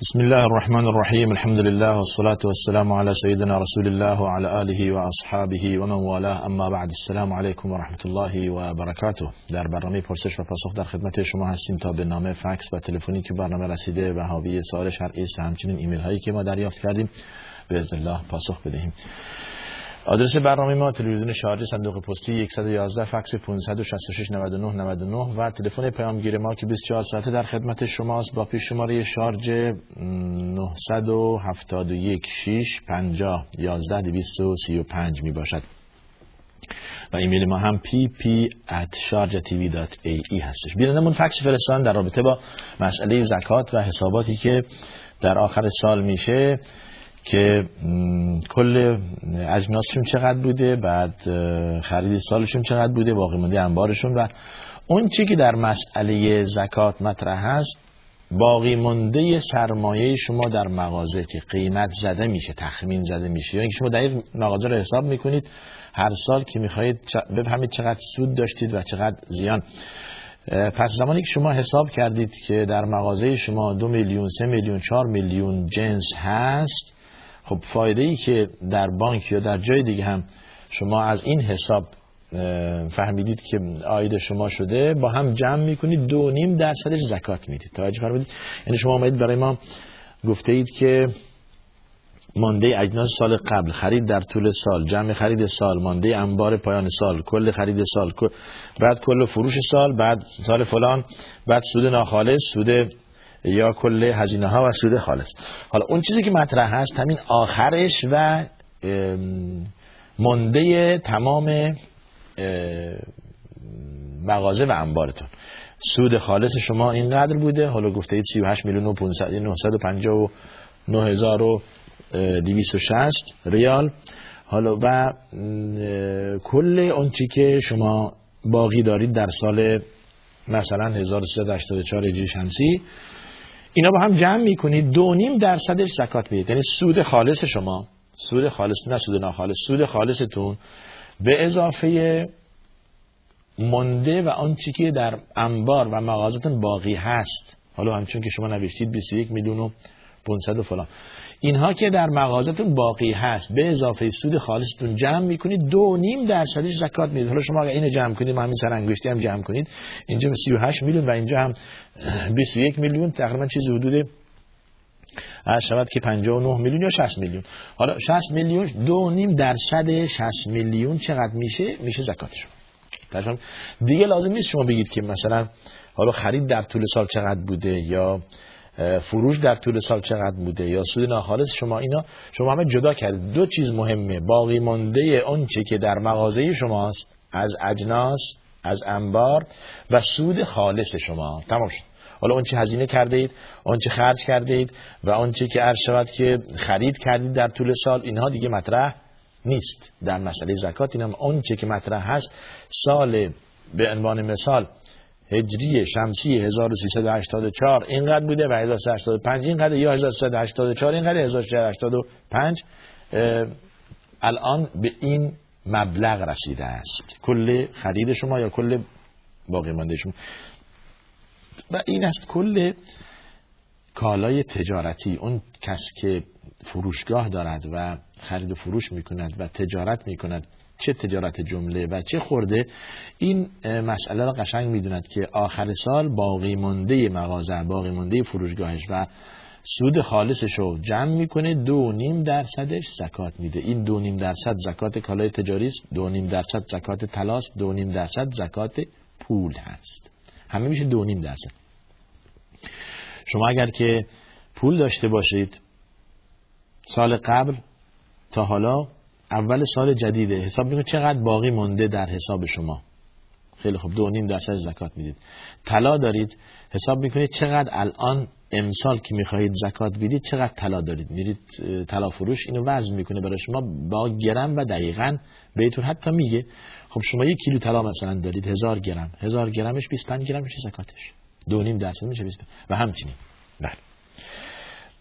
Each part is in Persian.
بسم الله الرحمن الرحیم الحمد لله والصلاة والسلام على سيدنا رسول الله وعلى آله وأصحابه ومن والاه اما بعد السلام علیکم و رحمت الله و برکاته در برنامه پرسش و پاسخ در خدمت شما هستیم تا به نامه فکس و تلفنی که برنامه رسیده و حاوی سوال شرعی است همچنین ایمیل هایی که ما دریافت کردیم به الله پاسخ بدهیم آدرس برنامه ما تلویزیون شارجه صندوق پستی 111 فکس 566 99 99 و تلفن پیامگیر ما که 24 ساعته در خدمت شماست با پیش شماره شارژ 971 6 50 11 235 می باشد. و ایمیل ما هم pp at sharjatv.ae هستش. بینندمون فکس فرستان در رابطه با مسئله زکات و حساباتی که در آخر سال میشه. که کل اجناسشون چقدر بوده بعد خرید سالشون چقدر بوده باقی مونده انبارشون. و اون چی که در مسئله زکات مطرح هست باقی مونده سرمایه شما در مغازه که قیمت زده میشه تخمین زده میشه. اینکه شما دقیق مغازه رو حساب می‌کنید هر سال که می‌خواهید بفهمید چقدر سود داشتید و چقدر زیان. پس زمانی که شما حساب کردید که در مغازه شما دو میلیون سه میلیون چهار میلیون جنس هست خب فایده ای که در بانک یا در جای دیگه هم شما از این حساب فهمیدید که آید شما شده با هم جمع می‌کنید دو نیم درصدش زکات می‌دید. توجه فرمودید. یعنی شما آمدید برای ما گفته اید که مانده اجناس سال قبل خرید در طول سال جمع خرید سال مانده انبار پایان سال کل خرید سال بعد کل فروش سال بعد سال فلان بعد سود ناخالص سود یا کل هزینه ها و سود خالص. حالا اون چیزی که مطرح هست همین آخرش و منده تمام مغازه و انبارتون. سود خالص شما اینقدر بوده حالا گفته اید 38 میلیون و 959 ریال. حالا و کل اون چی که شما باقی دارید در سال مثلا 1384 هجری شمسی اینا با هم جمع می‌کنید دو نیم درصدش زکات می‌دید. یعنی سود خالص شما سود خالص نه سود ناخالص سود خالصتون به اضافه منده و آن که در انبار و مغازتون باقی هست. حالا همچون که شما نوشتید 21 میلیون و 500 و فلان. اینها که در مغازتون باقی هست به اضافه سود خالصتون جمع می‌کنید. دو نیم درصدش زکات می‌دید. حالا شما اگر اینو جمع کنید همین سر انگشتی هم جمع کنید. اینجا 38 میلیون و اینجا هم 21 میلیون. تقریبا چیز حدود از شود که 59 میلیون یا 60 میلیون. حالا 60 میلیون دو نیم درصد 60 میلیون چقدر میشه؟ میشه زکات شما. دیگه لازم نیست شما بگید که مثلا حالا خرید در طول سال چقدر بوده یا فروش در طول سال چقدر بوده؟ یا سود ناخالص شما اینا شما همه جدا کردید. دو چیز مهمه. باقی مانده چی که در مغازه شماست از اجناس از انبار و سود خالص شما. تمام شد. حالا اون چی هزینه کرده اید چی خرج کرده اید و چی که عرض شود که خرید کردید در طول سال اینها دیگه مطرح نیست. در مسئله زکات اینم اون چی که مطرح هست سال به عنوان مثال هجری شمسی 1384 اینقدر بوده و 1385 اینقدر یا 1384 اینقدر 1385 الان به این مبلغ رسیده است. کل خرید شما یا کل باقی مانده شما؟ و این است کل کالای تجارتی. اون کس که فروشگاه دارد و خرید و فروش می‌کند و تجارت می‌کند چه تجارت جمله و چه خورده این مسئله را قشنگ می‌دوند که آخر سال باقی مانده مغازه باقی مانده فروشگاهش و سود خالصش رو جمع می‌کنه دو نیم درصدش زکات میده. این دو نیم درصد زکات کالای تجاری است دو نیم درصد زکات تلاست دو نیم درصد زکات پول هست. همه میشه دو نیم درصد. شما اگر که پول داشته باشید سال قبل تا حالا اول سال جدیده. حساب می‌کنید چقدر باقی مونده در حساب شما. خیلی خوب. دو نیم درصد زکات می‌دید. طلا دارید. حساب می‌کنید چقدر الان امسال که می‌خواهید زکات بدید چقدر طلا دارید. میرید طلا فروش اینو وزن می‌کنه برای شما با گرم و دقیقا بهتون حتی میگه. خب شما یک کیلو طلا مثلا دارید هزار گرم. هزار گرمش 25 گرم میشه زکاتش. دو نیم درصد میشه 20 و همچنین. بله.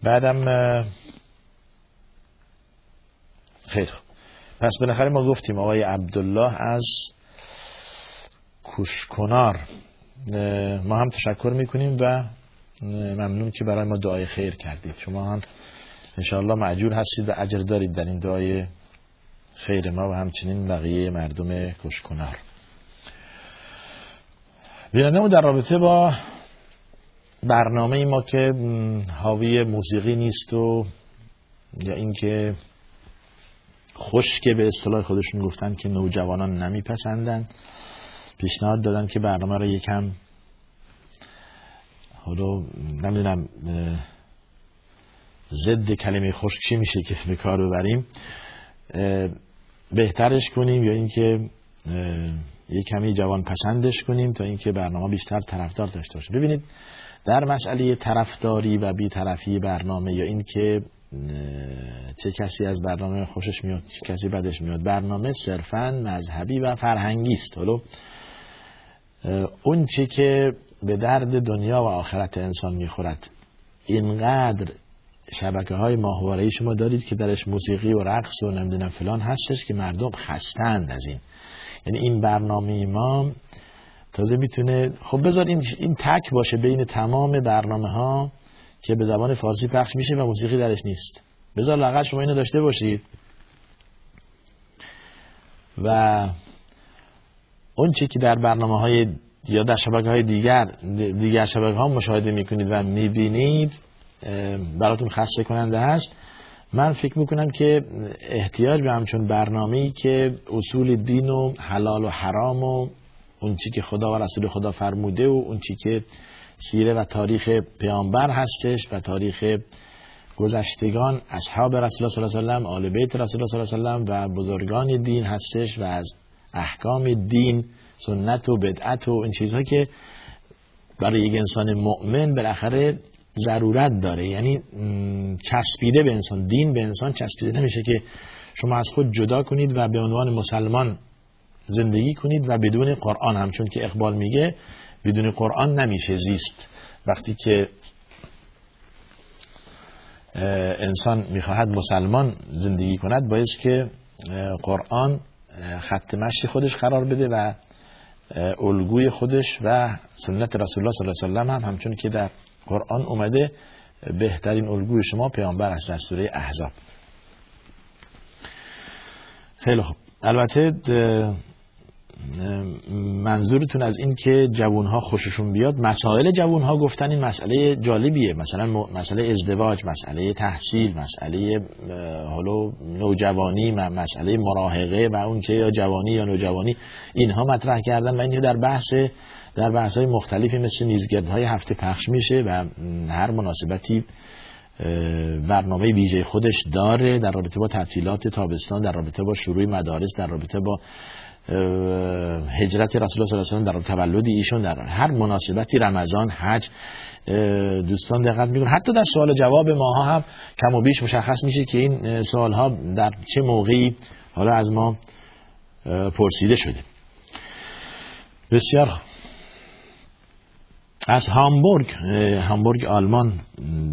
بعدم خیلی خوب. پس بالاخره ما گفتیم آقای عبدالله از کوشکنار. ما هم تشکر می‌کنیم و ممنون که برای ما دعای خیر کردید. شما هم انشاءالله معجور هستید و اجر دارید در این دعای خیر ما و همچنین بقیه مردم کشکنار بیننده در رابطه با برنامه ما که حاوی موسیقی نیست و یا اینکه که به اصطلاح خودشون گفتن که نوجوانان نمیپسندن. پیشنهاد دادن که برنامه رو یکم حالا نمی‌دونم ضد کلمه خشک چی میشه که به کار ببریم. بهترش کنیم یا اینکه یک کمی جوان پسندش کنیم تا اینکه برنامه بیشتر طرفدار داشته باشه. ببینید در مسئله طرفداری و بیطرفی برنامه یا اینکه چه کسی از برنامه خوشش میاد چه کسی بدش میاد. برنامه صرفا مذهبی و فرهنگی است. حالا اون چی که به درد دنیا و آخرت انسان می‌خورد اینقدر شبکه های ماهواره شما دارید که درش موسیقی و رقص و نمی‌دونم فلان هستش که مردم خستند از این. یعنی این برنامه ما تازه می‌تونه خب بذار این, این تک باشه بین تمام برنامه ها که به زبان فارسی پخش میشه و موسیقی درش نیست. بذار لغت شما اینو داشته باشید. و اون چی که در برنامه های یا در شبکه های دیگر دیگر شبکه ها مشاهده می‌کنید و می‌بینید براتون خسته کننده هست من فکر می‌کنم که احتیاج به همچون برنامه ای که اصول دین و حلال و حرام و اون چی که خدا و رسول خدا فرموده و اون چی که سیره و تاریخ پیامبر هستش و تاریخ گذشتگان اصحاب رسول الله صلی الله علیه و آل بیت رسول الله صلی الله علیه و و بزرگان دین هستش و از احکام دین سنت و بدعت و این چیزها که برای یک انسان مؤمن بالاخره ضرورت داره. یعنی چسبیده به انسان دین به انسان چسبیده نمیشه که شما از خود جدا کنید و به عنوان مسلمان زندگی کنید و بدون قرآن. همچون که اقبال میگه بدون قرآن نمیشه زیست. وقتی که انسان می‌خواهد مسلمان زندگی کند باید که قرآن خط مشی خودش قرار بده و الگوی خودش و سنت رسول الله صلی الله علیه و هم همچون که در قرآن اومده بهترین الگوی شما پیامبر از دستوره احزاب. خیلی خوب. البته منظورتون از این که جوانها خوششون بیاد؟ مسائل جوانها گفتن این مسئله جالبیه. مثلا مسئله ازدواج مسئله تحصیل مسئله حالا نوجوانی مسئله مراهقه و اون که یا جوانی یا نوجوانی. اینها مطرح کردن و این در بحث در بحث های مختلفی مثل های هفته پخش میشه و هر مناسبتی برنامه ویژه خودش داره در رابطه با تعطیلات تابستان در رابطه با شروع مدارس در رابطه با هجرت رسول الله صلی الله علیه و در تولد ایشون در هر مناسبتی رمضان حج دوستان دقت می‌کنن. حتی در سوال جواب ماها هم کم و بیش مشخص میشه که این سوال ها در چه موقعی حالا از ما پرسیده شده. بسیار از هامبورگ هامبورگ آلمان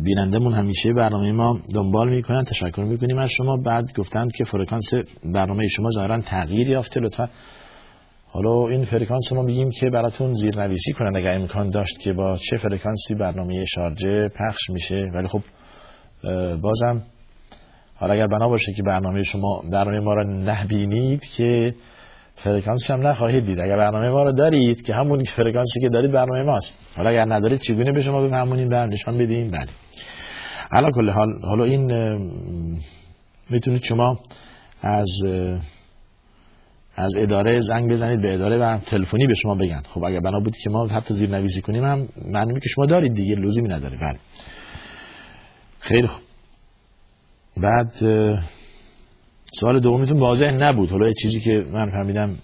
بینندمون همیشه برنامه ما دنبال می‌کنن تشکر می‌کنیم از شما. بعد گفتند که فرکانس برنامه شما ظاهرا تغییر یافته لطفا. حالا این فرکانس ما میگیم که براتون زیرنویسی کنن اگر امکان داشت که با چه فرکانسی برنامه شارجه پخش میشه. ولی خب بازم حالا اگر بنا باشه که برنامه شما برنامه ما را نبینید که فرکانس هم نخواهید دید. اگر برنامه ما رو دارید که همون فرکانسی که دارید برنامه ماست. حالا اگر ندارید چگونه به شما بفهمونیم بر نشان بدیم بله. حالا کل حال حالا این می‌تونید شما از از اداره زنگ بزنید به اداره و تلفنی به شما بگن. خب اگر بنا بود که ما حتی زیر نویسی کنیم هم معنی که شما دارید دیگه لزومی نداره. بله. خیلی خوب. بعد سوال دومیتون واضح نبود. حالا چیزی که من فهمیدم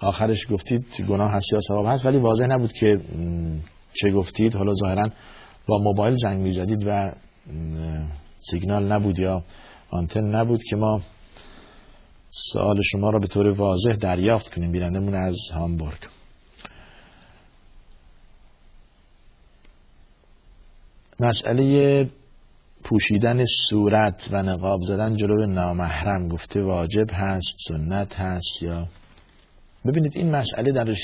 آخرش گفتید گناه هست یا ثواب هست ولی واضح نبود که چه گفتید. حالا ظاهرا با موبایل زنگ می‌زدید و سیگنال نبود یا آنتن نبود که ما سوال شما را به طور واضح دریافت کنیم. بینندمون از هامبورگ. مسئله پوشیدن صورت و نقاب زدن جلو نامحرم گفته واجب هست سنت هست یا ببینید این مسئله درش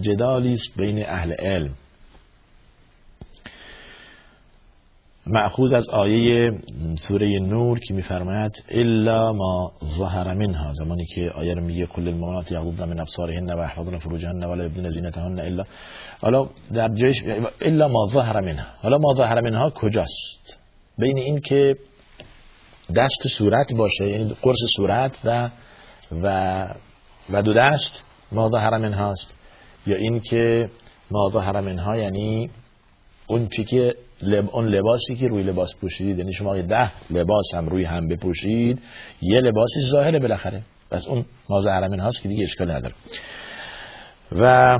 جدالی است بین اهل علم. معخوض از آیه سوره نور که میفرماید الا ما ظهر منها. زمانی که آیه رو میگه کل المؤمنات یغضضن من ابصارهن و يحفظن فروجهن ولا يبدين زینتهن الا حالا در جایش الا ما ظهر منها. حالا ما ظهر منها کجاست؟ بین این که دست صورت باشه یعنی قرص صورت و و و دو دست ما ظهر منهاست یا این که ما ظهر منها یعنی اون چی که لب... اون لباسی که روی لباس پوشید یعنی شما ده لباس هم روی هم بپوشید یه لباسی ظاهره بالاخره. پس اون مازه من هاست که دیگه اشکال نداره. و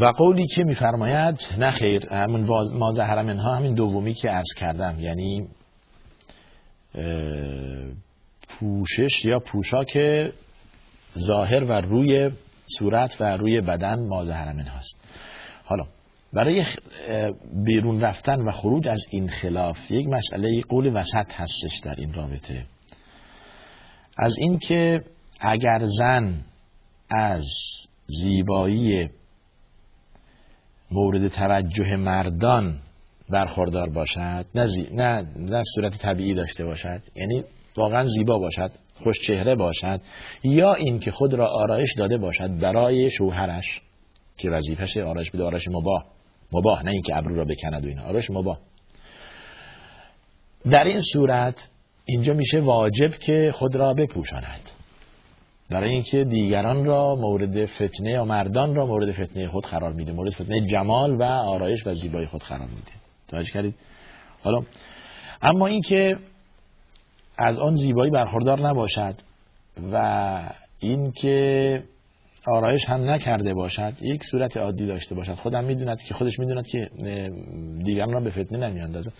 و قولی که میفرماید نه خیر همون مازه ها همین دومی که عرض کردم یعنی پوشش یا پوشاک ظاهر و روی صورت و روی بدن مازه حرمین هاست. حالا برای بیرون رفتن و خروج از این خلاف یک مسئله قول وسط هستش در این رابطه. از اینکه اگر زن از زیبایی مورد توجه مردان برخوردار باشد نه, نه در صورت طبیعی داشته باشد یعنی واقعا زیبا باشد خوش چهره باشد یا اینکه خود را آرایش داده باشد برای شوهرش که وظیفش آرایش بده آرایش مباه مباه نه اینکه ابرو را بکند و اینا. آرایش مباه در این صورت اینجا میشه واجب که خود را بپوشاند. برای اینکه دیگران را مورد فتنه یا مردان را مورد فتنه خود قرار میده. مورد فتنه جمال و آرایش و زیبایی خود قرار میده. توجه کردید؟ حالا اما اینکه از آن زیبایی برخوردار نباشد و اینکه آرایش هم نکرده باشد یک صورت عادی داشته باشد. خودم می‌دوند که خودش می‌دوند که دیگران را به فتنه نمیاندازه.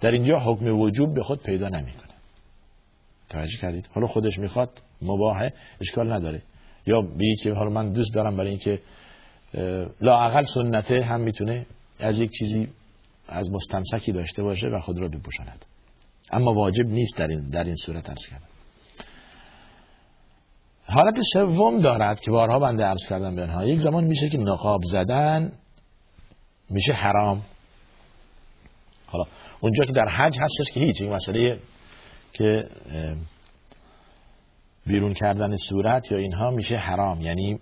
در اینجا حکم وجوب به خود پیدا نمی‌کنه. توجه کردید؟ حالا خودش می‌خواد مباهه اشکال نداره. یا بگی که حالا من دوست دارم برای اینکه لااقل سنته هم می‌تونه از یک چیزی از مستمسکی داشته باشه و خود را بپوشاند. اما واجب نیست در این, در این صورت ارز کردم. حالت سوم دارد که بارها بنده عرض کردم به انها یک زمان میشه که نقاب زدن میشه حرام. حالا اونجا که در حج هستش که هیچ این مسئله که بیرون کردن صورت یا اینها میشه حرام. یعنی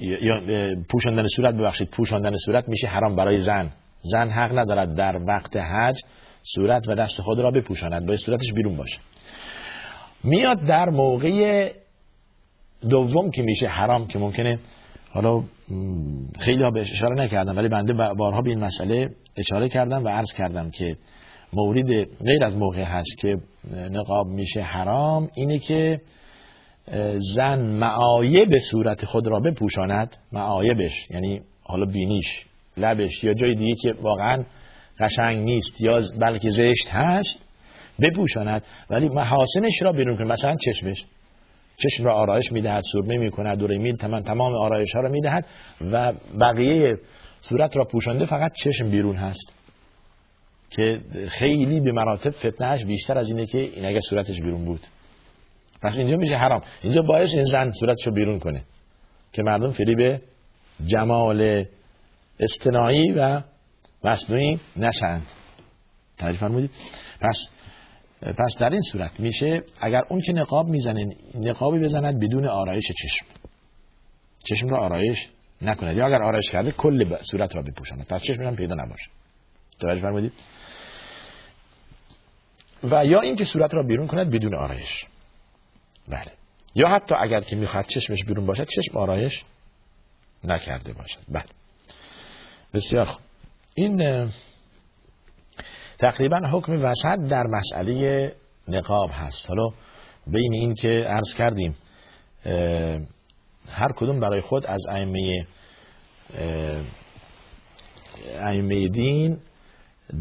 یا پوشاندن صورت ببخشید پوشاندن صورت میشه حرام برای زن. زن حق ندارد در وقت حج صورت و دست خود را بپوشاند باید صورتش بیرون باشه. میاد در موقع دوم که میشه حرام که ممکنه حالا خیلی ها بهش اشاره نکردم ولی بنده بارها به این مسئله اشاره کردم و عرض کردم که مورد غیر از موقع هست که نقاب میشه حرام اینه که زن معایب صورت خود را بپوشاند معایبش یعنی حالا بینیش لبش یا جای دیگه که واقعا قشنگ نیست یا بلکه زشت هست بپوشاند. ولی محاسنش را بیرون کنه. مثلا چشمش. چشم را آرایش می‌دهد سرمه می‌کند دوره میل تمام آرایش ها را می‌دهد و بقیه صورت را پوشانده فقط چشم بیرون هست. که خیلی به مراتب فتنهش بیشتر از اینه که این اگه صورتش بیرون بود. پس اینجا میشه حرام. اینجا باعث این زن صورتشو بیرون کنه که مردم به جمال استنایی و مصنوعی نشند تعریف فرمودید؟ پس پس در این صورت میشه اگر اون که نقاب می‌زنه نقابی بزند بدون آرایش چشم. چشم را آرایش نکند. یا اگر آرایش کرده کل صورت را بپوشاند. پس چشم هم پیدا نباشه. توجه فرمودید؟ و یا اینکه صورت را بیرون کند بدون آرایش. بله. یا حتی اگر که می‌خواد چشمش بیرون باشد چشم آرایش نکرده باشد. بله. بسیار خوب. این تقریبا حکم وسط در مسئله نقاب هست. حالا بین این که عرض کردیم هر کدوم برای خود از ائمه ائمه دین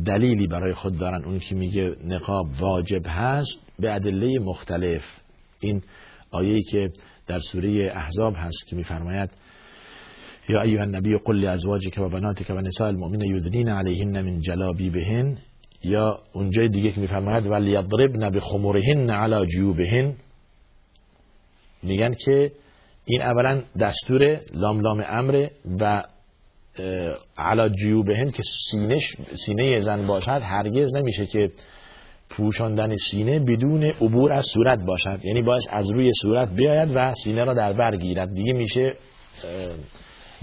دلیلی برای خود دارن. اون که میگه نقاب واجب هست به ادله مختلف. این آیه‌ای که در سوره احزاب هست که میفرماید یا ایها النبی قل لازواجک و بناتک و نساء المؤمنین یدنین علیهن من جلابیبهن. یا اونجای دیگه که میفرماید ولی یضربن بخمرهن علی جیوبهن. میگن که این اولا دستور لام لام امر و علا جیوبهن که سینه سینه زن باشد هرگز نمیشه که پوشاندن سینه بدون عبور از صورت باشد. یعنی باید از روی صورت بیاید و سینه را در بر گیرد. دیگه میشه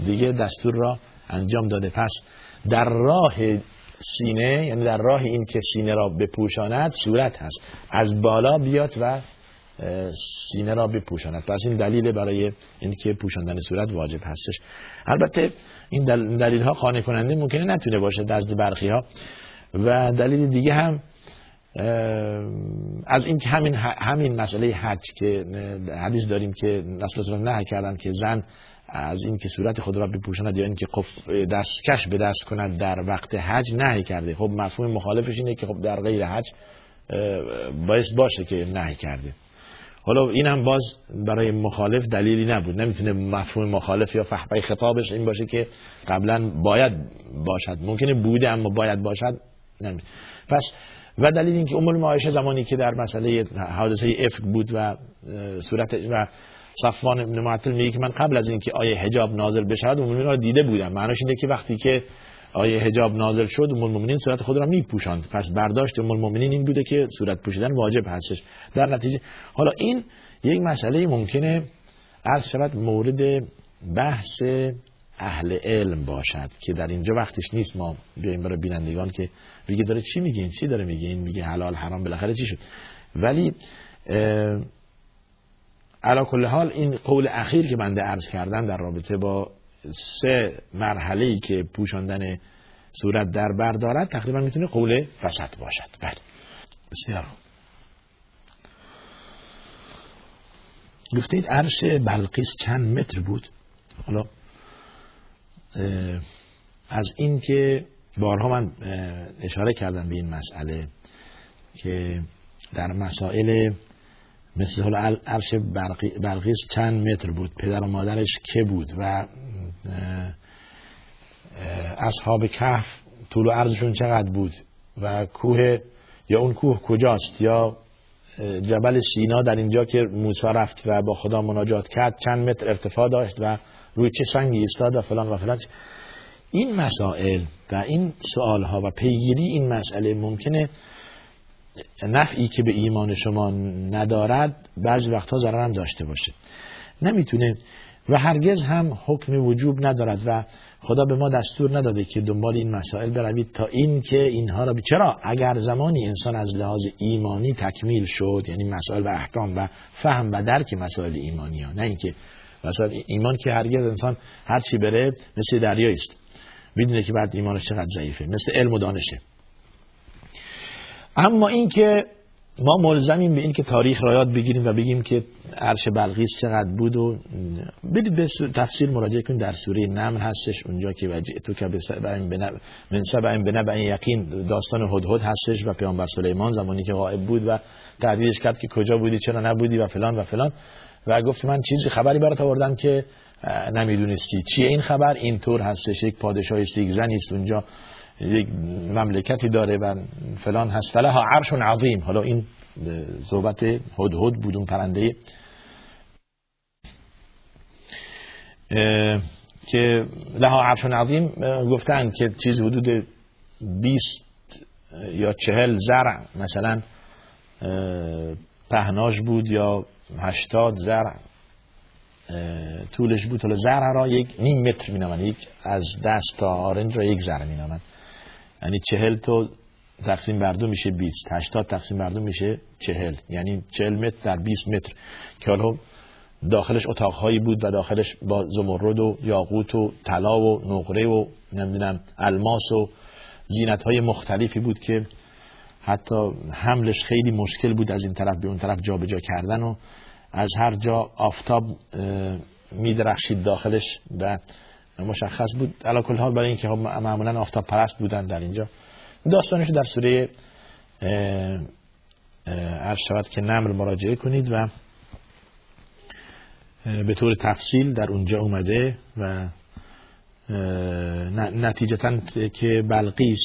دیگه دستور را انجام داده. پس در راه سینه یعنی در راه این که سینه را بپوشاند صورت هست. از بالا بیاد و سینه را بپوشاند. پس این دلیل برای اینکه پوشاندن صورت واجب هستش. البته این دلیل ها خانه کننده ممکنه نتونه باشه نزد برخی ها و دلیل دیگه هم از اینکه همین همین مسئله حج که حدیث داریم که رسول الله نه کردن که زن از اینکه صورت خود را بپوشاند یا اینکه خب دستکش به دست کند در وقت حج نهی کرده. خب مفهوم مخالفش اینه که خب در غیر حج باعث باشه که نهی کرده. حالا اینم باز برای مخالف دلیلی نبود. نمی‌تونه مفهوم مخالف یا فحبای خطابش این باشه که قبلا باید باشد. ممکنه بوده اما باید باشد نمی‌تونه پس و دلیل اینکه ام المعایشه زمانی که در مسئله حادثه افک بود و صورت و صفوان ابن معطل میگه که من قبل از اینکه آیه حجاب نازل بشود ام را دیده بودم. معناش اینه که وقتی که آیه حجاب نازل شد ام المؤمنین صورت خود را میپوشاند. پس برداشت ام المؤمنین این بوده که صورت پوشیدن واجب هستش. در نتیجه حالا این یک مسئله ممکنه عرض شود مورد بحث اهل علم باشد که در اینجا وقتش نیست. ما بیایم برای بینندگان که بگه داره چی میگه؟ چی داره میگه؟ این میگه حلال حرام بالاخره چی شد؟ ولی علا کل حال این قول اخیر که بنده عرض کردم در رابطه با سه مرحله ای که پوشاندن صورت در بر دارد تقریبا می‌تونه قول وسط باشد. بله. بسیار گفتید عرش بلقیس چند متر بود؟ حالا از این که بارها من اشاره کردم به این مسئله که در مسائل مثل حالا عرش بلقیس چند متر بود. پدر و مادرش که بود و اصحاب کهف طول و عرضشون چقدر بود و کوه یا اون کوه کجاست یا جبل سینا در اینجا که موسی رفت و با خدا مناجات کرد چند متر ارتفاع داشت و روی چه سنگی ایستاد و فلان و فلان. این مسائل و این سوال ها و پیگیری این مسئله ممکنه نفعی که به ایمان شما ندارد بعضی وقتها ضرر هم داشته باشه. نمی‌تونه و هرگز هم حکم وجوب ندارد و خدا به ما دستور نداده که دنبال این مسائل بروید تا این که اینها را چرا؟ اگر زمانی انسان از لحاظ ایمانی تکمیل شد یعنی مسائل و احکام و فهم و درک مسائل ایمانی ها نه اینکه مثلا ایمان که هرگز انسان هر چی بره مثل دریایی است می‌دونه که بعد ایمانش چقدر ضعیفه. مثل علم و دانشه. اما اینکه ما ملزمیم به این که تاریخ را یاد بگیریم و بگیم که عرش بلغیس چقدر بود و بدید به تفسیر مراجعه کنید در سوره نمل هستش اونجا که وجه تو که من سبع به یقین داستان هدهد هستش و پیامبر سلیمان زمانی که غائب بود و تهدیدش کرد که کجا بودی چرا نبودی و فلان و فلان. و گفت من چیزی خبری برات آوردم که نمی‌دونستی چیه این خبر. اینطور هستش یک پادشاه است یک زنی است اونجا. یک مملکتی داره و فلان هست. فلها عرش عظیم. حالا این صحبت هدهد بود اون پرنده. که لها عرش عظیم گفتن که چیز حدود 20 یا چهل زرع مثلا پهناش بود یا هشتاد زرع. طولش بود. حالا زرع را یک نیم متر می یک از دست تا آرنج را یک زرع می یعنی چهل تا تقسیم بر دو میشه 20 80 تقسیم بر دو میشه چهل. یعنی چهل متر در 20 متر. که حالا داخلش اتاقهایی بود و داخلش با زمرد و یاقوت و طلا و نقره و نمی‌دونم الماس و زینت های مختلفی بود که حتی حملش خیلی مشکل بود از این طرف به اون طرف جابجا جا کردن و از هر جا آفتاب میدرخشید داخلش و مشخص بود. علا کل حال برای اینکه خب معمولا آفتاب پرست بودن در اینجا. داستانش در سوره عرض شود که نمر مراجعه کنید و به طور تفصیل در اونجا اومده و نتیجتا که بلقیس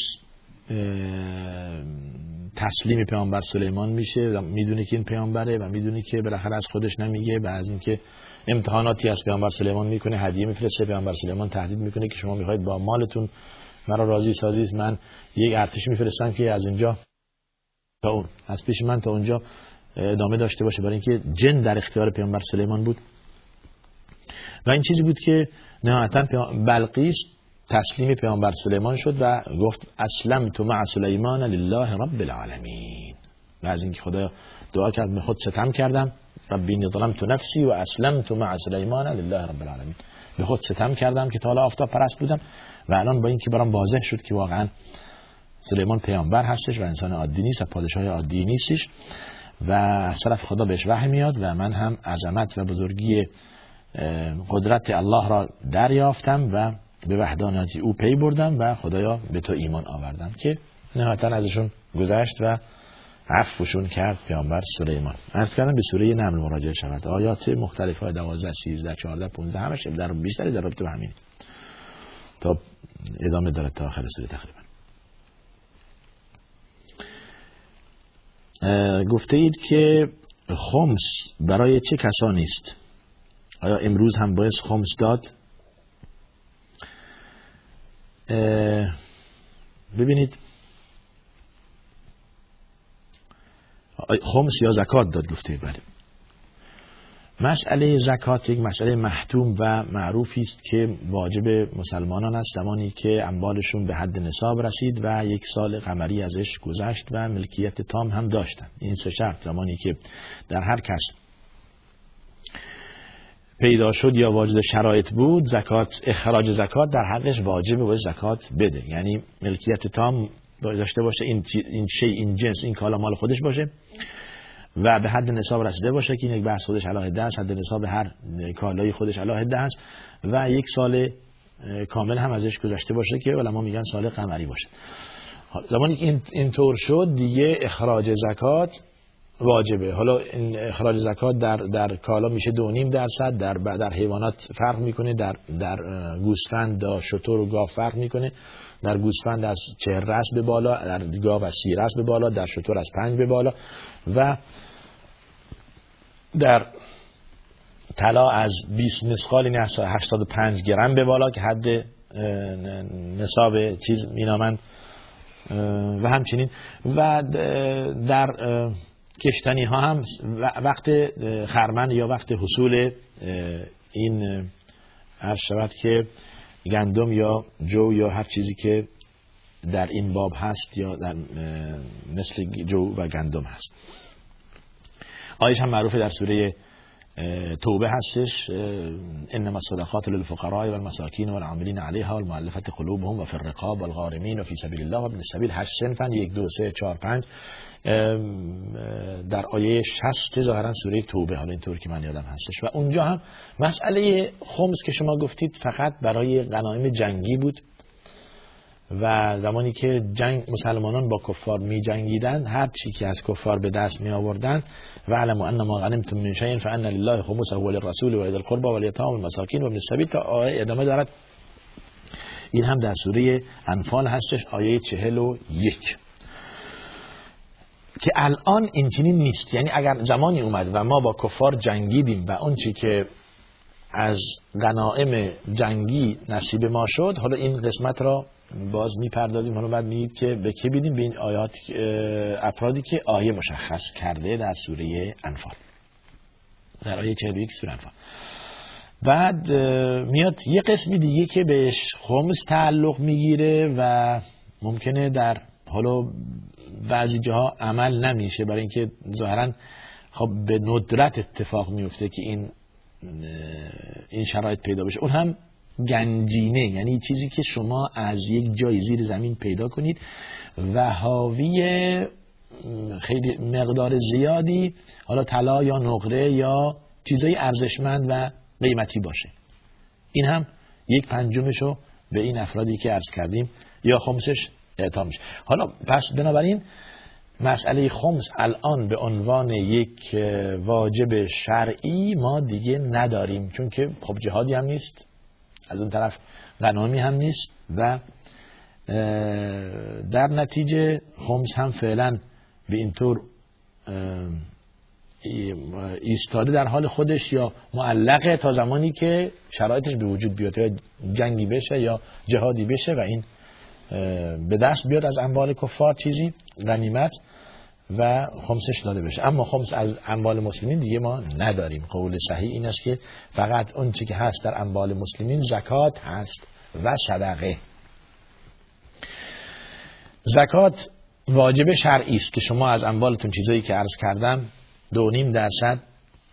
تسلیم پیامبر سلیمان میشه و می‌دونه که این پیامبره و می‌دونه که بالاخره از خودش نمیگه و از اینکه امتحاناتی از پیامبر سلیمان می‌کنه هدیه میفرسته. پیامبر سلیمان تهدید می‌کنه که شما می‌خواید با مالتون مرا راضی سازید من یک ارتش میفرستم که از اینجا تا اون از پیش من تا اونجا ادامه داشته باشه. برای اینکه جن در اختیار پیامبر سلیمان بود. و این چیزی بود که نهایتا بلقیس تسلیم پیامبر سلیمان شد و گفت اسلم تو مع سلیمان لله رب العالمین. و از اینکه خدا دعا کرد به خود ستم کردم. ربی تو نفسی و اسلمت مع سلیمان لله رب العالمین. به خود ستم کردم که تا حالا آفتاب پرست بودم و الان با اینکه برام واضح شد که واقعا سلیمان پیامبر هستش و انسان عادی نیست و پادشاه عادی نیستش و از طرف خدا بهش وحی میاد و من هم عظمت و بزرگی قدرت الله را دریافتم و به وحدانیت او پی بردم و خدایا به تو ایمان آوردم که نهایتا ازشون گذشت و عفوشون کرد پیامبر سلیمان. عرض کردم به سوره نمل مراجعه شود. آیات مختلف های 12 13 14 15 همش در بیشتری در رابطه با همین. تا ادامه داره تا آخر سوره تقریبا. گفته اید که خمس برای چه کسانی است؟ آیا امروز هم باید خمس داد؟ ببینید خمس یا زکات داد گفته بله. مسئله زکات یک مسئله محتوم و معروفی است که واجب مسلمانان است زمانی که اموالشون به حد نصاب رسید و یک سال قمری ازش گذشت و ملکیت تام هم داشتن. این سه شرط زمانی که در هر کس پیدا شد یا واجد شرایط بود زکات اخراج زکات در حقش واجب و زکات بده. یعنی ملکیت تام داشته باشه این این شی این جنس این کالا مال خودش باشه و به حد نصاب رسیده باشه که این یک بحث خودش علاهده است حد نصاب هر کالای خودش علاهده است و یک سال کامل هم ازش گذشته باشه که علما میگن سال قمری باشه. زمانی که این اینطور شد دیگه اخراج زکات واجبه. حالا این اخراج زکات در در کالا میشه دو نیم درصد در در حیوانات فرق می‌کنه در در گوسفند دا شتر و گاو فرق می‌کنه. در گوسفند از چهر رس به بالا در گاو از سی رس به بالا در شتر از پنج به بالا و در طلا از 20 مسقال یعنی 85 گرم به بالا که حد نصاب چیز مینامند. و همچنین و در کشتنی ها هم وقت خرمن یا وقت حصول این عرض شود که گندم یا جو یا هر چیزی که در این باب هست یا در مثل جو و گندم هست. آیش هم معروفه در سوره توبه هستش انما الصدقات للفقراء والمساكين والعاملين عليها والمؤلفه قلوبهم وفي الرقاب والغارمين وفي سبيل الله وابن السبيل هشت سنفن یک دو سه چهار پنج. در آیه 60 ظاهرا سوره توبه. حالا اینطور که من یادم هستش. و اونجا هم مسئله خمس که شما گفتید فقط برای غنایم جنگی بود. و زمانی که جنگ مسلمانان با کفار می جنگیدن هر چی که از کفار به دست می آوردن و علمو ان ما غنمتم من شیء فان لله خمسه وللرسول و القربى والیتام والمساکین وابن السبیل تا آیه ادامه دارد. این هم در سوره انفال هستش آیه چهل و یک. که الان این چنین نیست. یعنی اگر زمانی اومد و ما با کفار جنگیدیم و اون چی که از غنائم جنگی نصیب ما شد حالا این قسمت را باز می‌پردازیم. حالا بعد میگید که به که بیدیم؟ به این آیات افرادی که آیه مشخص کرده در سوره انفال. در آیه 41 سوره انفال. بعد میاد یه قسمی دیگه که بهش خمس تعلق می‌گیره و ممکنه در حالا بعضی جاها عمل نمیشه. برای اینکه ظاهرا خب به ندرت اتفاق میفته که این این شرایط پیدا بشه. اون هم گنجینه یعنی چیزی که شما از یک جای زیر زمین پیدا کنید و حاوی خیلی مقدار زیادی حالا طلا یا نقره یا چیزای ارزشمند و قیمتی باشه. این هم یک پنجمشو به این افرادی که عرض کردیم یا خمسش اعطا میشه. حالا پس بنابراین مسئله خمس الان به عنوان یک واجب شرعی ما دیگه نداریم چون که خب جهادی هم نیست. از اون طرف غنامی هم نیست و در نتیجه خمس هم فعلا به اینطور ایستاده در حال خودش یا معلقه تا زمانی که شرایطش به وجود بیاد یا جنگی بشه یا جهادی بشه و این به دست بیاد از اموال کفار چیزی غنیمت. و خمسش داده بشه. اما خمس از اموال مسلمین دیگه ما نداریم. قول صحیح این است که فقط اون چی که هست در اموال مسلمین زکات هست و صدقه. زکات واجب شرعی است که شما از اموالتون چیزایی که عرض کردم دو نیم درصد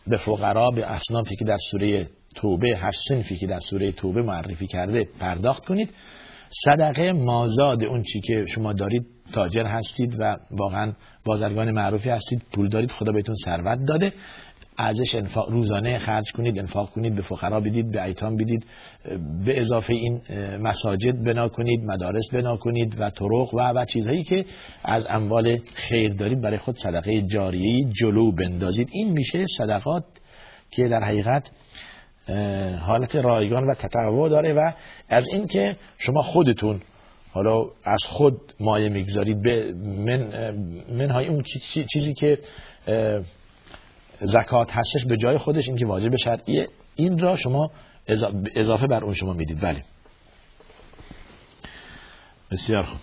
به فقرا به اصنافی که در سوره توبه هشت سنفی که در سوره توبه معرفی کرده پرداخت کنید. صدقه مازاد اون چی که شما دارید تاجر هستید و واقعا بازرگان معروفی هستید. پول دارید خدا بهتون ثروت داده. ازش انفاق روزانه خرج کنید انفاق کنید به فقرا بدید به ایتام بدید. به اضافه این مساجد بنا کنید مدارس بنا کنید و طرق و و چیزهایی که از اموال خیر دارید برای خود صدقه جاریه جلو بندازید. این میشه صدقات که در حقیقت حالت رایگان و تطوع داره و از اینکه شما خودتون حالا از خود مایه می‌گذارید به من منهای اون چیزی که زکات هستش به جای خودش این که واجب شرعیه این را شما اضافه بر اون شما می‌دید. ولی بسیار خوب.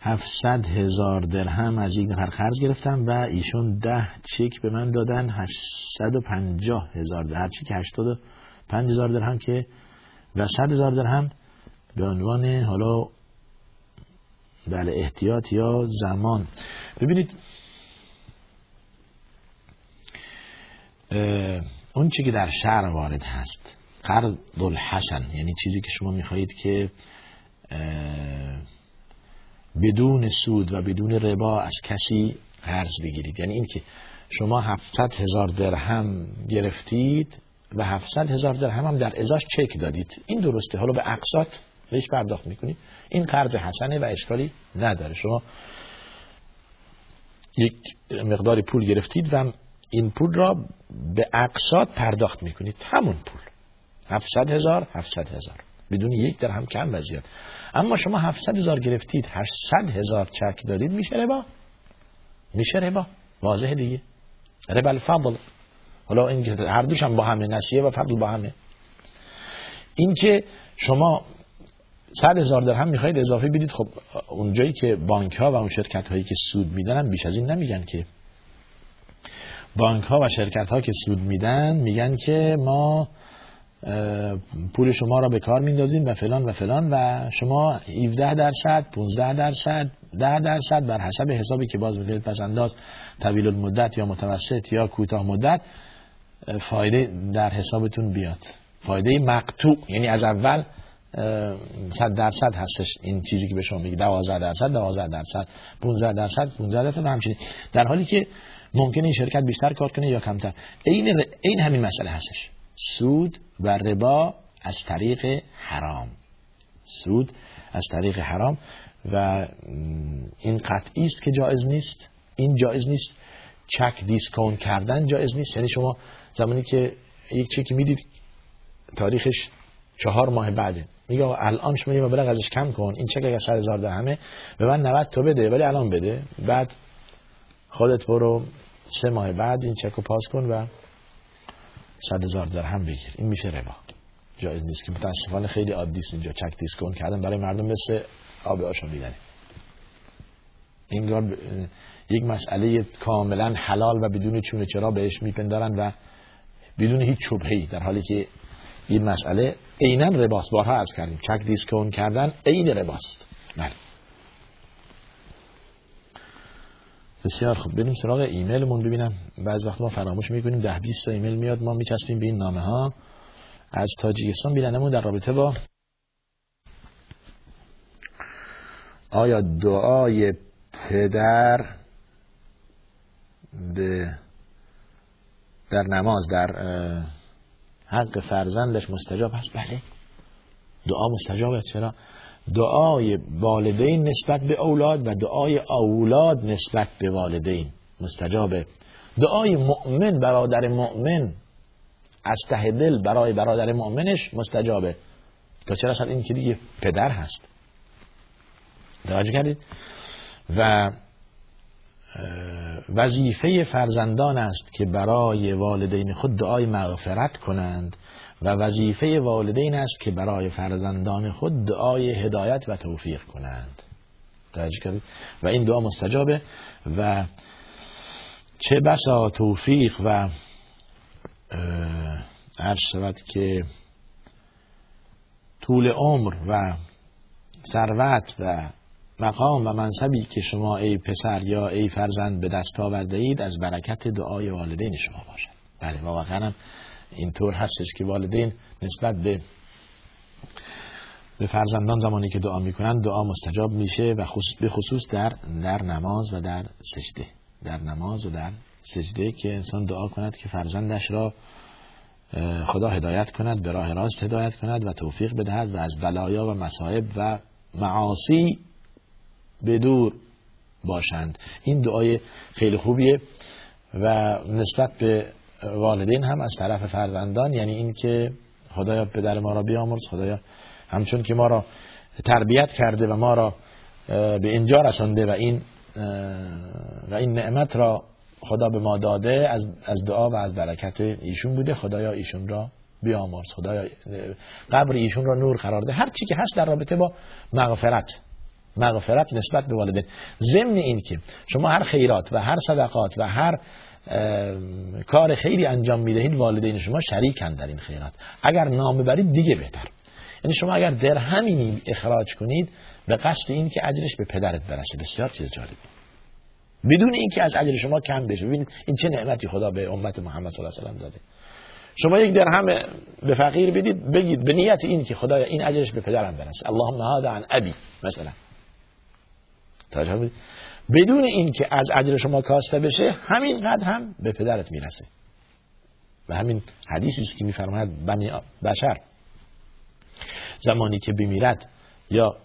700 هزار درهم از یک نفر قرض گرفتم و ایشون ده چک به من دادن 850 هزار درهم چک 85 هزار درهم که و 100 هزار درهم به عنوان حالا بله احتیاط یا زمان. ببینید اون چی که در شهر وارد هست قرض الحسن یعنی چیزی که شما می‌خواهید که بدون سود و بدون ربا از کسی قرض بگیرید. یعنی این که شما 700 هزار درهم گرفتید و 700 هزار درهم هم در ازاش چک دادید. این درسته. حالا به اقساط بهش پرداخت می‌کنید. این قرض حسنه و اشکالی نداره. شما یک مقدار پول گرفتید و این پول را به اقساط پرداخت می‌کنید. همون پول. 700 هزار 700 هزار. بدون یک درهم کم و زیاد. اما شما 700 هزار گرفتید 800 هزار چک دادید میشه ربا؟ میشه ربا. واضح دیگه. ربا الفضل. حالا این هر دوش هم با همه نسیه و فضل با همه. این که شما صد هزار درهم می‌خواید اضافه بدید خب اونجایی که بانک ها و اون شرکت هایی که سود میدن بیش از این نمیگن که. بانک ها و شرکت ها که سود میدن میگن که ما پول شما را به کار میندازیم و فلان و فلان و شما 17 درصد 15 درصد 10 درصد بر حسب حسابی که باز می‌کنید پس انداز طویل المدت یا متوسط یا کوتاه مدت فایده در حسابتون بیاد. فایده مقطوع. یعنی از اول صد درصد هستش این چیزی که به شما میگه. 12 درصد 12 درصد 15 درصد 15 درصد همچنین. در حالی که ممکنه این شرکت بیشتر کار کنه یا کمتر. این این همین مسئله هستش. سود و ربا از طریق حرام. سود از طریق حرام و این قطعی است که جایز نیست. این جایز نیست. چک دیسکاونت کردن جایز نیست. یعنی شما زمانی که یک چکی می‌دید تاریخش چهار ماه بعده. میگه الان شما یه مبلغ ازش کم کن. این چک اگر 100 هزار درهمه به من 90 تا بده ولی الان بده. بعد خودت برو سه ماه بعد این چک رو پاس کن و 100 هزار درهم بگیر. این میشه ربا. جایز نیست که متاسفانه خیلی عادی است اینجا چک دیسکون کردن. برای مردم مثل آب آشو میدنه این یک مسئله کاملا حلال و بدون چونه چرا بهش میپندارن و بدون هیچ شبهی در حالی که این مسئله عینا رباست بارها از کردیم چک دیسکون کردن عین رباست. بله. بسیار خوب. بریم سراغ ایمیلمون ببینم. بعض وقت ما فراموش می‌کنیم ده 20 ایمیل میاد ما میچسبیم به این نامه ها از تاجیکستان بینندمون در رابطه با آیا دعای پدر به در نماز در حق فرزندش مستجاب هست. بله. دعا مستجابه. چرا؟ دعای والدین نسبت به اولاد و دعای اولاد نسبت به والدین مستجابه. دعای مؤمن برادر مؤمن از ته دل برای برادر مؤمنش مستجابه. تا چرا؟ این که دیگه پدر هست. توجه کردید؟ و وظیفه فرزندان است که برای والدین خود دعای مغفرت کنند و وظیفه والدین است که برای فرزندان خود دعای هدایت و توفیق کنند. و این دعا مستجابه و چه بسا توفیق و عرض شود که طول عمر و ثروت و مقام و منصبی که شما ای پسر یا ای فرزند به دست آورده اید از برکت دعای والدین شما باشد. بله واقعا اینطور هستش که والدین نسبت به به فرزندان زمانی که دعا می‌کنن دعا مستجاب میشه و خصوص به خصوص در در نماز و در سجده. در نماز و در سجده که انسان دعا کند که فرزندش را خدا هدایت کند به راه راست هدایت کند و توفیق بدهد و از بلایا و مصائب و معاصی به دور باشند. این دعای خیلی خوبیه و نسبت به والدین هم از طرف فرزندان یعنی این که خدایا پدر ما را بیامرز خدایا همچون که ما را تربیت کرده و ما را به اینجا رسانده و این و این نعمت را خدا به ما داده از, از دعا و از برکت ایشون بوده. خدایا ایشون را بیامرز خدایا قبر ایشون را نور قرار ده. هر چی که هست در رابطه با مغفرت. مغفرت نسبت به والدین. ضمن این که شما هر خیرات و هر صدقات و هر کار خیری انجام می‌دهید والدین شما شریکند در این خیرات. اگر نام برید دیگه بهتر. یعنی شما اگر درهمی اخراج کنید به قصد این که اجرش به پدرت برسه. بسیار چیز جالبی بدون اینکه از اجر شما کم بشه. ببینید این چه نعمتی خدا به امت محمد صلی الله علیه و داده. شما یک درهم به فقیر بدید بگید به نیت این که خدا این اجرش به پدرم برسه. اللهم هذا عن ابی مثلا. بدون اینکه از اجر شما کاسته بشه همین قد هم به پدرت می‌رسه. و همین حدیثی است که میفرماید بنی بشر. زمانی که بمیرد یا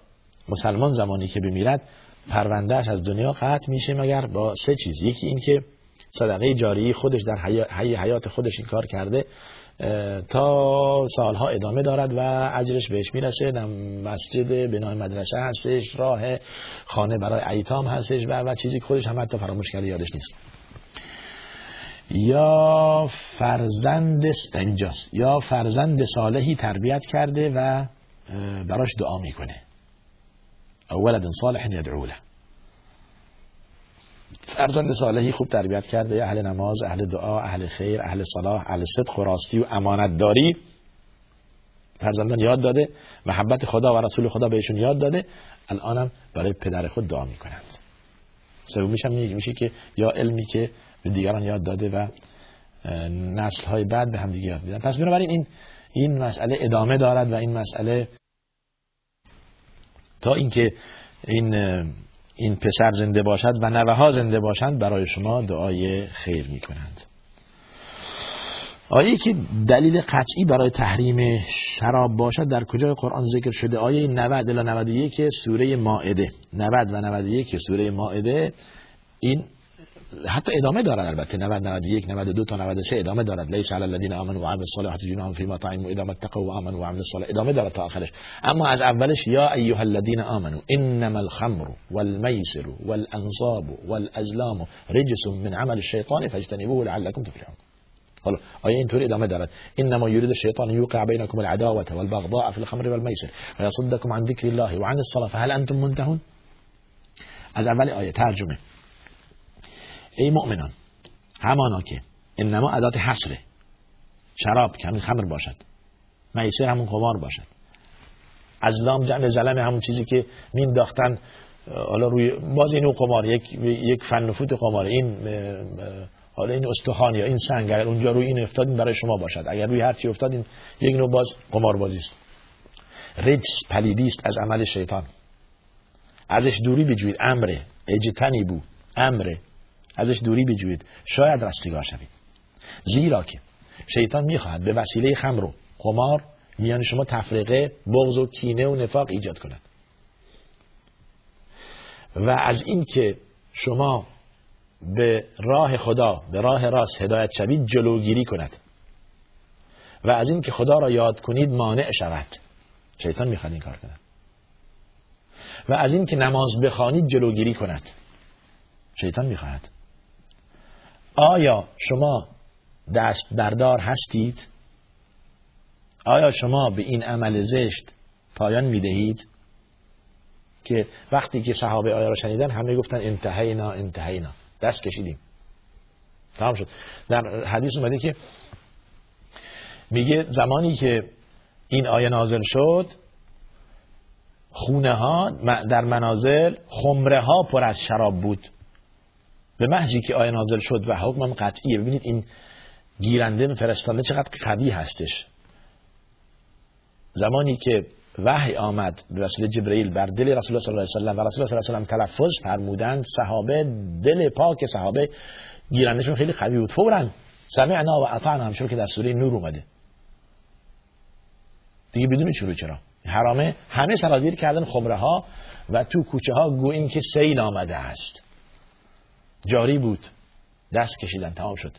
مسلمان زمانی که بمیرد پروندهش از دنیا قطع میشه مگر با سه چیز. یکی این که صدقه جاری خودش در حی حیات خودش این کار کرده. تا سالها ادامه دارد و اجرش بهش می‌رسه. در مسجد بنای مدرسه هستش راه خانه برای ایتام هستش و, و چیزی که خودش هم حتی فراموش کرده یادش نیست. یا فرزند اینجاست. یا فرزند صالحی تربیت کرده و براش دعا می‌کنه. ولد صالح یدعو له. فرزند صالحی خوب تربیت کرده. اهل نماز اهل دعا اهل خیر اهل صلاح اهل صدق و راستی و امانت داری فرزندان یاد داده. محبت خدا و رسول خدا بهشون یاد داده. الانم برای پدر خود دعا می‌کنند. سومیش هم میشه که یا علمی که به دیگران یاد داده و نسل های بعد به هم دیگه یاد میدن. پس بنابراین این این مسئله ادامه دارد و این مسئله تا اینکه این این پسر زنده باشد و نوه ها زنده باشند برای شما دعای خیر می کنند آیه که دلیل قطعی برای تحریم شراب باشد در کجای قرآن ذکر شده؟ آیه 90 الی 91 سوره مائده 90 و 91 سوره مائده این حتی ادامه دارد البته. 90 91 92 تا 93 ادامه دارد. لیس علی الذین آمنوا و عملوا الصالحات جناح فیما طعموا اذا اتقوا و آمنوا و عملوا الصالحات. ادامه دارد تا آخرش. اما از اولش یا ایها الذین آمنوا انما الخمر والمیسر والانصاب والازلام رجس من عمل الشیطان فاجتنبوه لعلكم تفلحون. حالا آیه اینطوری ادامه دارد؟ انما یرید الشیطان یوقع بینکم العداوة والبغضاء في الخمر والمیسر ويصدكم عن ذكر الله وعن الصلاة. فهل أنتم منتهون؟ از اول آیه ترجمه. ای مؤمنان همانا که انما ادات حسره شراب که خمر باشد میسر همون قمار باشد. از لام جمع زلم همون چیزی که مینداختن حالا روی باز اینو قمار یک یک فن فوت قمار این حالا این استخوان یا این سنگ اگر اونجا روی این افتاد برای شما باشد. اگر روی هر چی افتاد این یک نوع باز قمار بازی است. رجس پلیدی است از عمل شیطان. ازش دوری بجوید امره اجتنی بو امره. ازش دوری بجوید شاید رستگار شوید. زیرا که شیطان می‌خواهد به وسیله خمر و قمار میان شما تفرقه بغض و کینه و نفاق ایجاد کند. و از اینکه شما به راه خدا به راه راست هدایت شوید جلوگیری کند. و از اینکه خدا را یاد کنید مانع شود. شیطان می‌خواد این کار کند و از اینکه نماز بخوانید جلوگیری کند. شیطان می‌خواهد آیا شما دست بردار هستید؟ آیا شما به این عمل زشت پایان می‌دهید؟ که وقتی که صحابه آیا را شنیدن همه گفتن انتهینا انتهینا. دست کشیدیم. تمام شد. در حدیث اومده که میگه زمانی که این آیه نازل شد خونه ها در منازل خمره ها پر از شراب بود. به محضی که آیه نازل شد و حکمم قطعیه. ببینید این گیرنده فرستنده چقدر قوی هستش. زمانی که وحی آمد به رسول جبرئیل بر دل رسول الله صلی الله علیه و رسول الله صلی الله علیه و تلفظ فرمودند صحابه دل پاک صحابه گیرندشون خیلی قوی بود. فورا سمعنا و اطعنا همشون که در سوره نور اومده. دیگه بدون شروع چرا؟ حرامه. همه سرازیر کردن خمره ها و تو کوچه ها گویین که سیل آمده است. جاری بود. دست کشیدن تمام شد.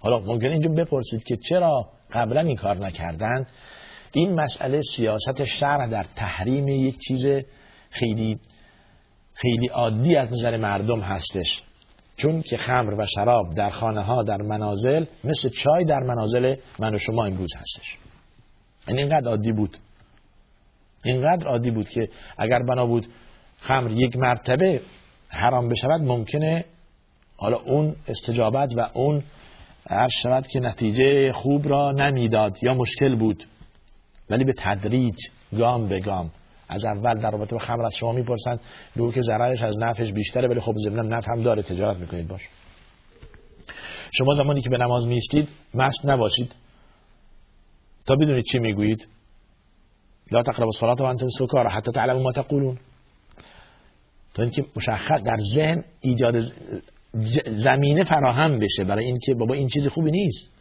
حالا ممکن اینجا بپرسید که چرا قبلا این کار نکردن؟ این مسئله سیاست شرع در تحریم یک چیز خیلی خیلی عادی از نظر مردم هستش. چون که خمر و شراب در خانه ها در منازل مثل چای در منازل من و شما امروز هستش. این یعنی اینقدر عادی بود. اینقدر عادی بود که اگر بنا بود خمر یک مرتبه حرام بشود ممکنه حالا اون استجابت و اون عرض شود که نتیجه خوب را نمی‌داد یا مشکل بود. ولی به تدریج گام به گام. از اول در رابطه با خمر از شما می‌پرسند بگو که ضررش از نفعش بیشتره ولی خب ضمن نفع هم داره. تجارت می‌کنید باش. شما زمانی که به نماز میستید مست نباشید. تا بدونید چی می‌گویید. لا تقربوا الصلاه وانتم سکارا حتی تعلموا ما تقولون. تا اینکه مشخص در ذهن ایجاد زمینه فراهم بشه. برای اینکه بابا این چیز خوبی نیست.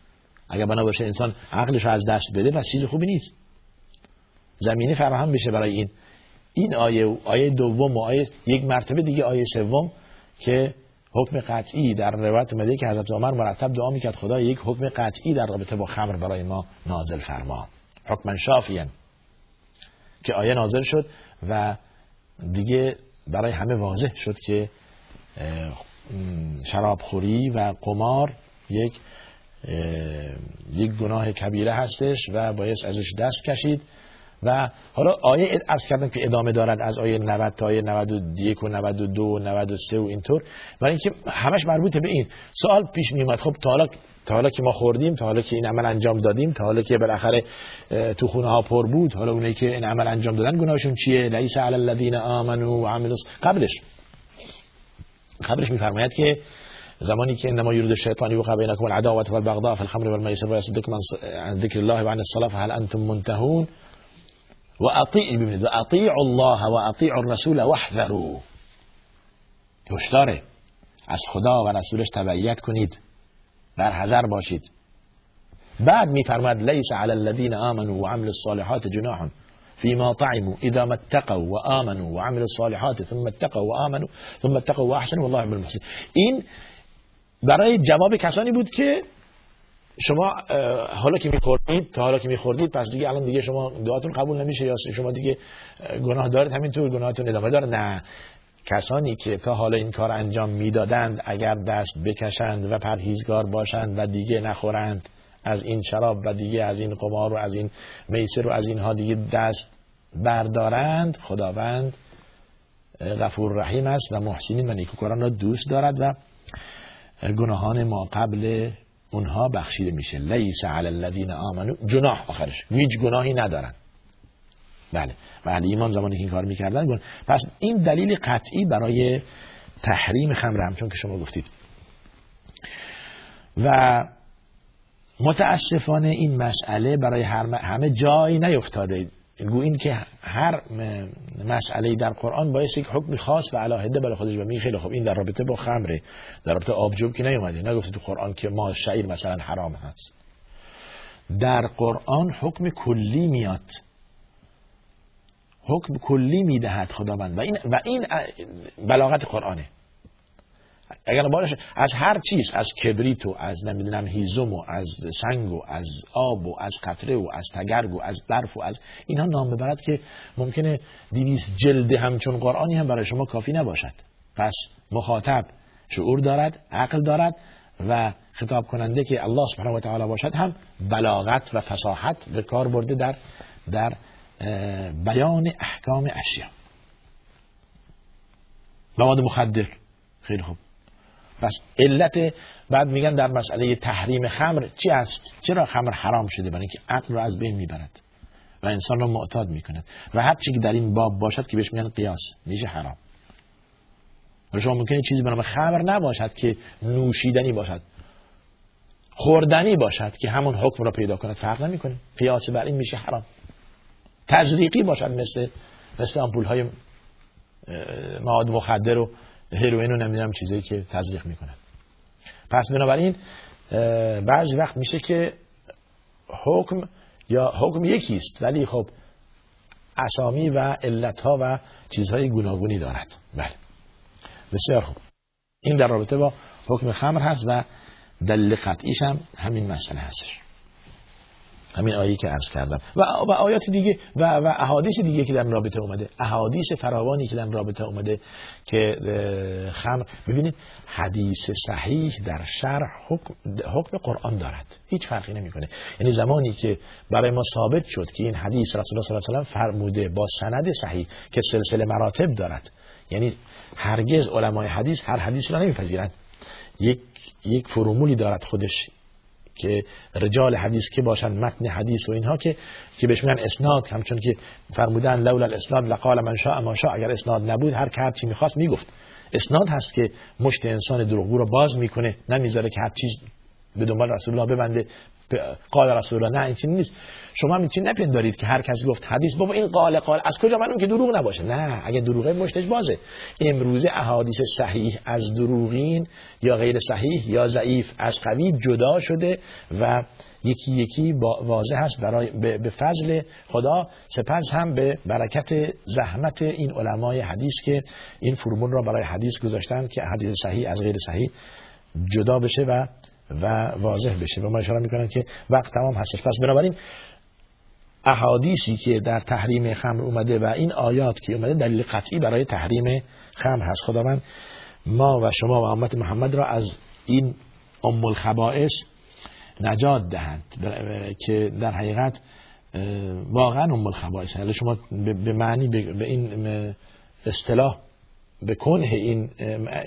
اگر بنا باشه انسان عقلش از دست بده و چیز خوبی نیست. زمینه فراهم بشه برای این. این آیه آیه دوم و آیه یک مرتبه دیگه آیه سوم که حکم قطعی در روایت اومده که حضرت عمر مرتب دعا می‌کرد خدا یک حکم قطعی در رابطه با خمر برای ما نازل فرما. حکم شافیان که آیه نازل شد و دیگه برای همه واضح شد که شرابخوری و قمار یک یک گناه کبیره هستش و باید ازش دست کشید. و حالا آیه ارز کردم که ادامه دارد از آیه 90 تا آیه 91 و 92 و 93 و اینطور. برای اینکه همش مربوط به این سوال پیش میومد خب تا حالا تا حالا که ما خوردیم تا حالا که این عمل انجام دادیم تا حالا که بالاخره تو خونه ها پر بود حالا اونایی که این عمل انجام دادن گناهشون چیه؟ لیس علی الذین آمنوا و عملوا قبلش. قبلش میفرماید که زمانی که انما یرید الشیطان یوقع بینکم العداوه والبغضاء في الخمر والميسر ويصدكم عن ذكر الله وعن الصلاه فهل انتم منتهون؟ و اطیع ببینید و اطیع الله و اطیع الرسول واحذروا. هشداره از خدا و رسولش تبعیت کنید. در حذر باشید. بعد میفرماد لیس علی الذين آمنوا وعملوا الصالحات جناح فيما طعموا اذا ما اتقوا وآمنوا وعملوا الصالحات ثم اتقوا وآمنوا ثم اتقوا واحسنوا والله يحب المحسنين این برای جواب کسانی بود که شما حالا که میخوردید تا حالا که میخوردید پس دیگه الان دیگه شما دعاتون قبول نمیشه یا شما دیگه گناه دارید همینطور گناهتون ادامه داره. نه. کسانی که تا حالا این کار انجام می‌دادند اگر دست بکشند و پرهیزگار باشند و دیگه نخورند از این شراب و دیگه از این قمار و از این میسر و از اینها دیگه دست بردارند خداوند غفور رحیم است و محسنین و نیکوکاران را دوست دارد و گناهان ما قبل اونها بخشیده میشه. لیس علی الذین آمنو جناح. آخرش. هیچ گناهی ندارن. بله. بله ایمان زمانی که این کار می‌کردن پس این دلیل قطعی برای تحریم خمر هم چون که شما گفتید. و متاسفانه این مسئله برای همه جایی نیفتاده. گو این که هر مسئله در قرآن باعث یک حکم خاص و علاهده برای خودش. و می خیلی خوب. این در رابطه با خمره. در رابطه آبجوب که نیومده. نگفته تو قرآن که ما شعیر مثلا حرام هست. در قرآن حکم کلی میاد. حکم کلی می‌دهد خداوند. و این و این بلاغت قرآنه. اگر بارش از هر چیز از کبریت و از نمی‌دونم هیزم و از سنگ و از آب و از قطره و از تگرگ و از برف و از اینها نام ببرد که ممکنه دیویس جلد همچون قرآنی هم برای شما کافی نباشد. پس مخاطب شعور دارد عقل دارد و خطاب کننده که الله سبحانه و تعالی باشد هم بلاغت و فصاحت به کار برده در در بیان احکام اشیا مواد مخدر. خیلی خوب. پس علت بعد میگن در مسئله تحریم خمر چی است؟ چرا خمر حرام شده؟ برای اینکه عقل رو از بین می‌برد و انسان رو معتاد می‌کند و هر چی که در این باب باشد که بهش میگن قیاس میشه حرام. و شما ممکنه چیزی به خمر نباشد که نوشیدنی باشد خوردنی باشد که همون حکم را پیدا کند فرق نمی‌کنه. قیاس بر این میشه حرام. تزریقی باشد مثل مثل آمپول های مواد مخدر و هروئین و نمی‌دونم چیزی که تزریق می‌کنن پس بنابراین بعضی وقت میشه که حکم یا حکم یکیست ولی خب اسامی و علتها و چیزهای گوناگونی دارد. بله. بسیار خوب. این در رابطه با حکم خمر هست و دلیل قطعیش هم همین مسئله هستش. همین آیه که عرض کردم. و, و آیات دیگه و, و احادیث دیگه که در رابطه اومده. احادیث فراوانی که در رابطه اومده که خمر ببینید حدیث صحیح در شرح حکم, حکم قرآن دارد. هیچ فرقی نمی‌کنه. یعنی زمانی که برای ما ثابت شد که این حدیث رسول الله صلی الله علیه و فرموده با سند صحیح که سلسله مراتب دارد. یعنی هرگز علمای حدیث هر حدیث را نمیپذیرند. یک یک فرمولی دارد خودش. که رجال حدیث که باشن متن حدیث و اینها که که بهش میگن اسناد همچون که فرمودن لولا الاسناد لقال من شاء ما شاء. اگر اسناد نبود هر که هر چی می‌خواست می‌گفت. اسناد هست که مشت انسان دروغگو رو باز می‌کنه نمی‌ذاره که هر چیز به دنبال رسول الله ببنده. قال رسول الله نه این چیز نیست. شما می‌تونید نپندارید که هر کس گفت حدیث بابا این قال قال. از کجا؟ معلوم که دروغ نباشه. نه اگه دروغه مشتش بازه. امروزه احادیث صحیح از دروغین یا غیر صحیح یا ضعیف از قوی جدا شده و یکی یکی واضح هست برای به فضل خدا. سپس هم به برکت زحمت این علمای حدیث که این فرمول را برای حدیث گذاشتن که حدیث صحیح از غیر صحیح جدا بشه و و واضح بشه و ما اشاره می‌کنن که وقت تمام هستش. پس بنابراین احادیثی که در تحریم خمر اومده و این آیات که اومده دلیل قطعی برای تحریم خمر هست. خداوند ما و شما و امت محمد را از این ام الخبائث نجات دهند که در حقیقت واقعا ام الخبائث حالا شما به معنی به این اصطلاح به کنه این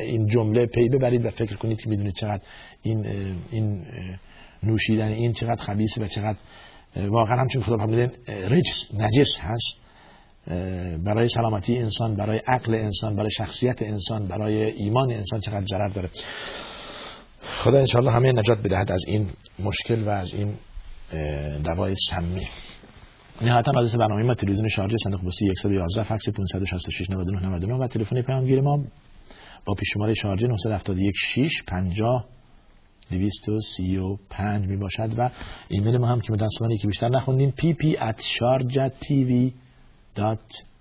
این جمله پی ببرید و فکر کنید که می‌دونید چقدر این این نوشیدن این چقدر خبیثه و چقدر واقعا همچون خدا فرمودن رجس نجس هست برای سلامتی انسان برای عقل انسان برای شخصیت انسان برای ایمان انسان چقدر ضرر داره. خدا انشاءالله همه نجات بدهد از این مشکل و از این دوای سمی. نهایتا آدرس برنامه ما تلویزیون شارجه صندوق پستی 111 فکس 566 99 99 و تلفن پیامگیر ما. با پیش شماره شارجه 971 6 50 235 می باشد و ایمیل ما هم که متاسفانه که بیشتر نخوندیم pp at sharjatv.com